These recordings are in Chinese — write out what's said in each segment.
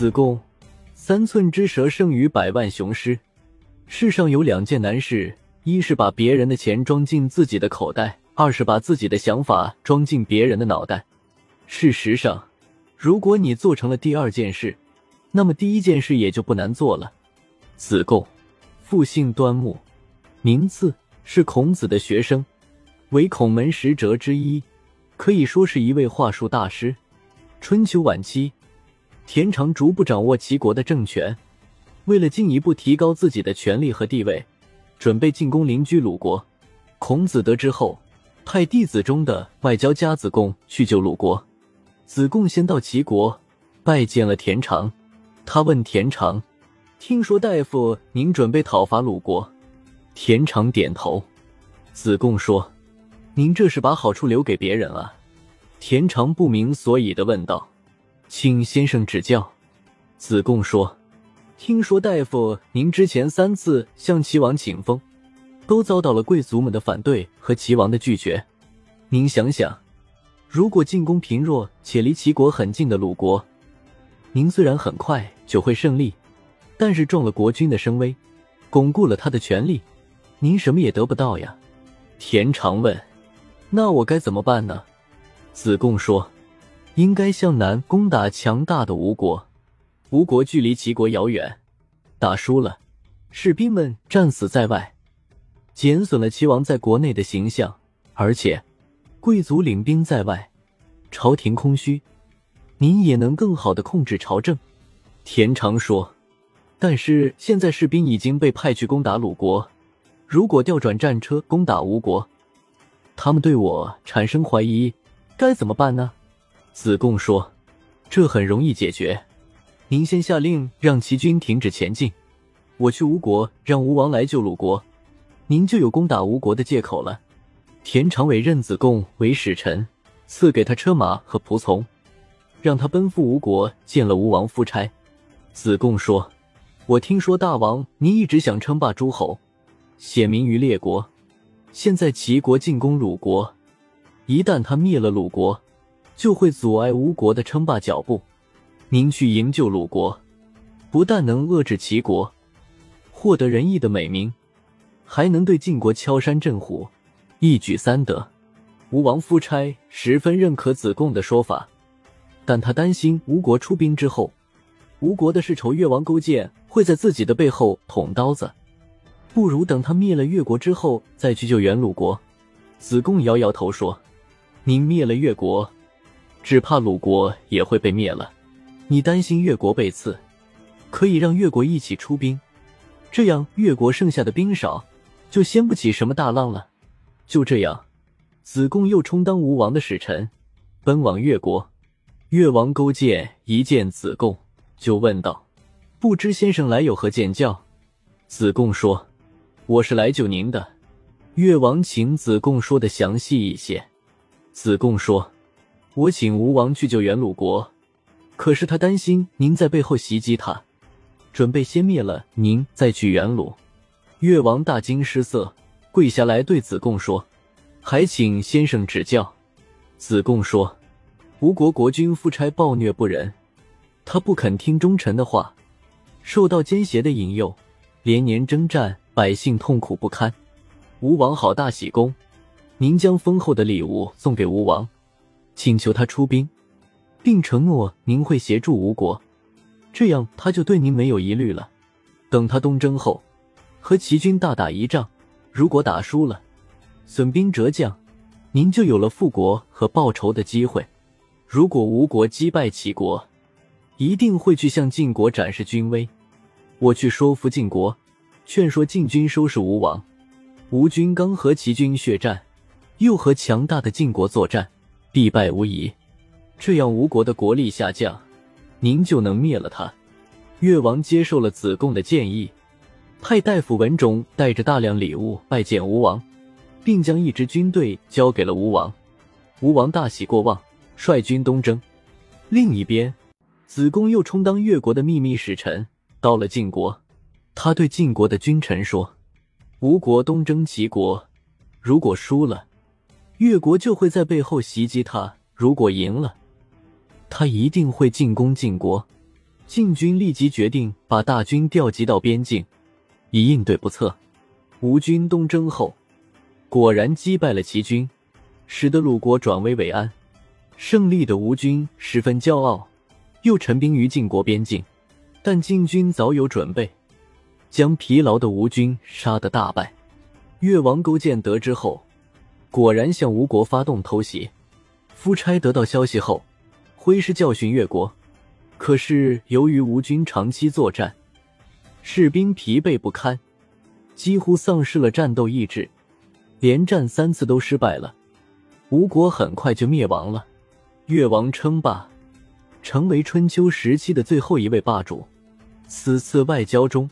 子贡，三寸之舌胜于百万雄师。世上有两件难事，一是把别人的钱装进自己的口袋，二是把自己的想法装进别人的脑袋。事实上，如果你做成了第二件事，那么第一件事也就不难做了。子贡，复姓端木，名次是孔子的学生，为孔门十哲之一，可以说是一位话术大师。春秋晚期，田常逐步掌握齐国的政权，为了进一步提高自己的权力和地位，准备进攻邻居鲁国。孔子得知后，派弟子中的外交家子贡去救鲁国。子贡先到齐国，拜见了田常。他问田常：“听说大夫您准备讨伐鲁国？”田常点头。子贡说：“您这是把好处留给别人啊？”田常不明所以的问道：“请先生指教。”子贡说：“听说大夫您之前三次向齐王请封，都遭到了贵族们的反对和齐王的拒绝。您想想，如果进攻贫弱且离齐国很近的鲁国，您虽然很快就会胜利，但是中了国君的声威，巩固了他的权力，您什么也得不到呀。”田常问：“那我该怎么办呢？”子贡说：“应该向南攻打强大的吴国。吴国距离齐国遥远，打输了，士兵们战死在外，减损了齐王在国内的形象。而且，贵族领兵在外，朝廷空虚，您也能更好的控制朝政。”田常说：“但是现在士兵已经被派去攻打鲁国，如果调转战车攻打吴国，他们对我产生怀疑。”该怎么办呢？子贡说：“这很容易解决。您先下令让齐军停止前进，我去吴国让吴王来救鲁国，您就有攻打吴国的借口了。”田常委任子贡为使臣，赐给他车马和仆从，让他奔赴吴国见了吴王夫差。子贡说：“我听说大王您一直想称霸诸侯，显名于列国。现在齐国进攻鲁国。”一旦他灭了鲁国，就会阻碍吴国的称霸脚步。您去营救鲁国，不但能遏制齐国，获得仁义的美名，还能对晋国敲山震虎，一举三得。吴王夫差十分认可子贡的说法，但他担心吴国出兵之后，吴国的世仇越王勾践会在自己的背后捅刀子，不如等他灭了越国之后再去救援鲁国。子贡摇摇头说。您灭了越国，只怕鲁国也会被灭了。你担心越国被刺，可以让越国一起出兵，这样越国剩下的兵少，就掀不起什么大浪了。就这样，子贡又充当吴王的使臣，奔往越国。越王勾践一见子贡，就问道：“不知先生来有何见教？”子贡说：“我是来救您的。”越王请子贡说的详细一些。子贡说：“我请吴王去救援鲁国，可是他担心您在背后袭击他，准备先灭了您，再去援鲁。”越王大惊失色，跪下来对子贡说：“还请先生指教。”子贡说：“吴国国君夫差暴虐不仁，他不肯听忠臣的话，受到奸邪的引诱，连年征战，百姓痛苦不堪。吴王好大喜功。”您将丰厚的礼物送给吴王，请求他出兵，并承诺您会协助吴国，这样他就对您没有疑虑了。等他东征后，和齐军大打一仗，如果打输了，损兵折将，您就有了复国和报仇的机会。如果吴国击败齐国，一定会去向晋国展示军威。我去说服晋国，劝说晋军收拾吴王。吴军刚和齐军血战。又和强大的晋国作战，必败无疑。这样吴国的国力下降，您就能灭了他。越王接受了子贡的建议，派大夫文种带着大量礼物拜见吴王，并将一支军队交给了吴王。吴王大喜过望，率军东征。另一边，子贡又充当越国的秘密使臣，到了晋国。他对晋国的君臣说：“吴国东征齐国，如果输了。”越国就会在背后袭击他，如果赢了，他一定会进攻晋国，晋军立即决定把大军调集到边境，以应对不测。吴军东征后，果然击败了齐军，使得鲁国转危为安。胜利的吴军十分骄傲，又陈兵于晋国边境。但晋军早有准备，将疲劳的吴军杀得大败。越王勾践得知后，果然向吴国发动偷袭。夫差得到消息后，挥师教训越国。可是由于吴军长期作战，士兵疲惫不堪。几乎丧失了战斗意志，连战三次都失败了。吴国很快就灭亡了，越王称霸，成为春秋时期的最后一位霸主。此次外交中，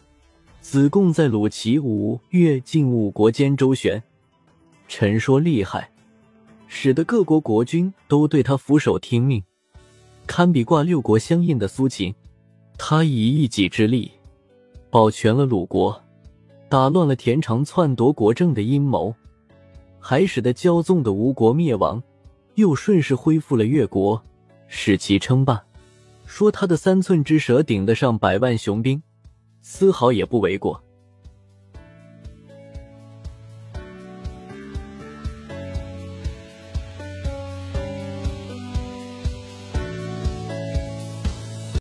子贡在鲁、齐、吴、越、晋五国间周旋，陈说厉害，使得各国国君都对他俯首听命，堪比挂六国相印的苏秦。他以一己之力保全了鲁国。打乱了田常篡夺国政的阴谋，还使得骄纵的吴国灭亡，又顺势恢复了越国，使其称霸。说他的三寸之舌顶得上百万雄兵，丝毫也不为过。